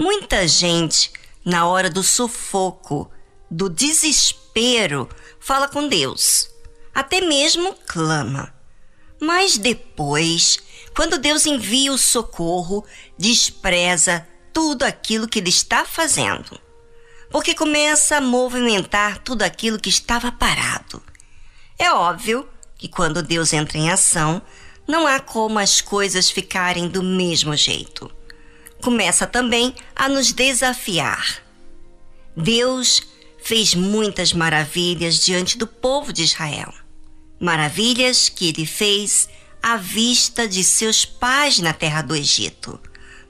Muita gente, na hora do sufoco, do desespero, fala com Deus. Até mesmo clama. Mas depois, quando Deus envia o socorro, despreza tudo aquilo que ele está fazendo. Porque começa a movimentar tudo aquilo que estava parado. É óbvio que quando Deus entra em ação, não há como as coisas ficarem do mesmo jeito. Começa também a nos desafiar. Deus fez muitas maravilhas diante do povo de Israel. Maravilhas que ele fez à vista de seus pais na terra do Egito,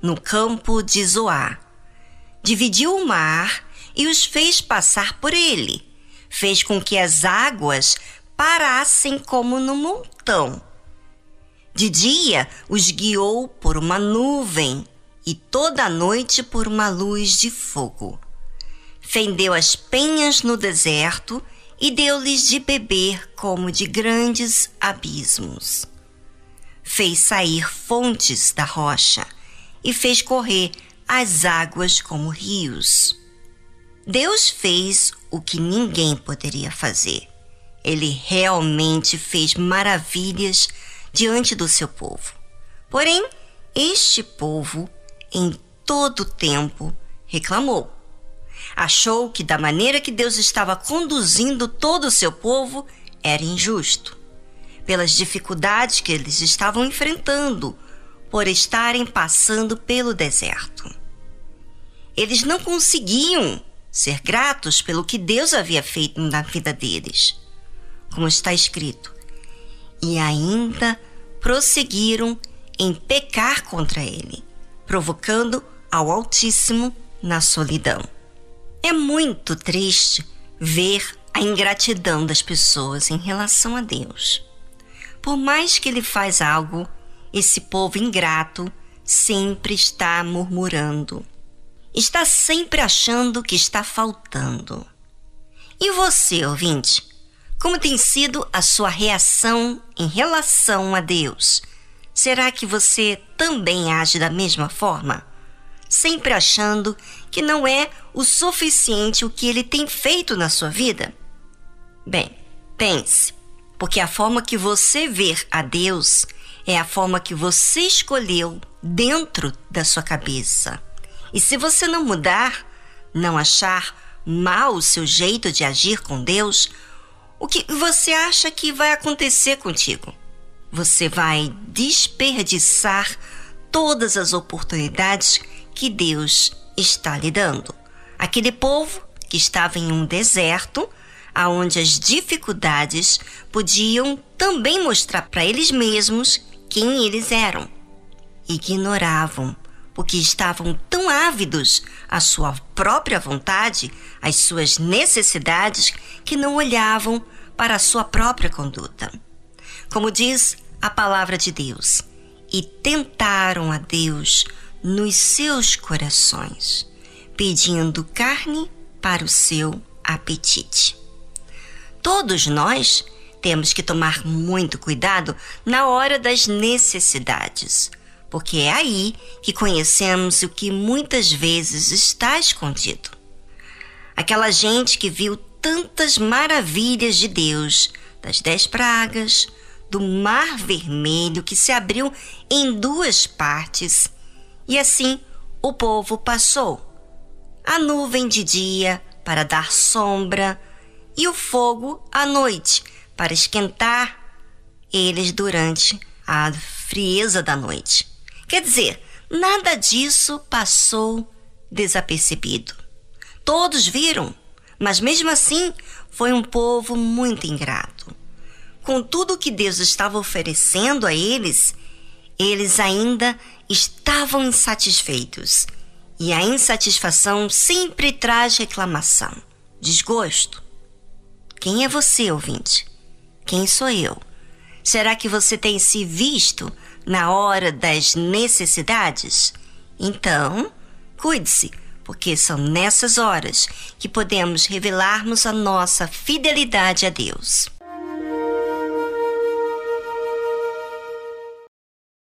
no campo de Zoá. Dividiu o mar e os fez passar por ele. Fez com que as águas parassem como no montão. De dia os guiou por uma nuvem e toda a noite por uma luz de fogo fendeu as penhas no deserto e deu-lhes de beber como de grandes abismos. Fez sair fontes da rocha e fez correr as águas como rios. Deus fez o que ninguém poderia fazer. Ele realmente fez maravilhas diante do seu povo. Porém, este povo, em todo tempo, reclamou. Achou que da maneira que Deus estava conduzindo todo o seu povo era injusto, pelas dificuldades que eles estavam enfrentando por estarem passando pelo deserto. Eles não conseguiam ser gratos pelo que Deus havia feito na vida deles, como está escrito, e ainda prosseguiram em pecar contra Ele, provocando ao Altíssimo na solidão. É muito triste ver a ingratidão das pessoas em relação a Deus. Por mais que ele faz algo, esse povo ingrato sempre está murmurando. Está sempre achando que está faltando. E você, ouvinte? Como tem sido a sua reação em relação a Deus? Será que você também age da mesma forma? sempre achando que não é o suficiente o que ele tem feito na sua vida? Bem, pense, porque a forma que você vê a Deus é a forma que você escolheu dentro da sua cabeça. E se você não mudar, não achar mal o seu jeito de agir com Deus, o que você acha que vai acontecer contigo? Você vai desperdiçar todas as oportunidades que Deus está lhe dando. Aquele povo que estava em um deserto, aonde as dificuldades podiam também mostrar para eles mesmos quem eles eram. Ignoravam, porque estavam tão ávidos à sua própria vontade, às suas necessidades, que não olhavam para a sua própria conduta. Como diz a palavra de Deus, e tentaram a Deus nos seus corações, pedindo carne para o seu apetite. Todos nós temos que tomar muito cuidado na hora das necessidades, porque é aí que conhecemos o que muitas vezes está escondido. Aquela gente que viu tantas maravilhas de Deus, das dez pragas, do mar vermelho que se abriu em duas partes e assim o povo passou. A nuvem de dia para dar sombra e o fogo à noite para esquentar eles durante a frieza da noite. Quer dizer, nada disso passou desapercebido. Todos viram, mas mesmo assim foi um povo muito ingrato. Com tudo que Deus estava oferecendo a eles, eles ainda estavam insatisfeitos. E a insatisfação sempre traz reclamação, desgosto. Quem é você, ouvinte? Quem sou eu? Será que você tem se visto na hora das necessidades? Então, cuide-se, porque são nessas horas que podemos revelarmos a nossa fidelidade a Deus.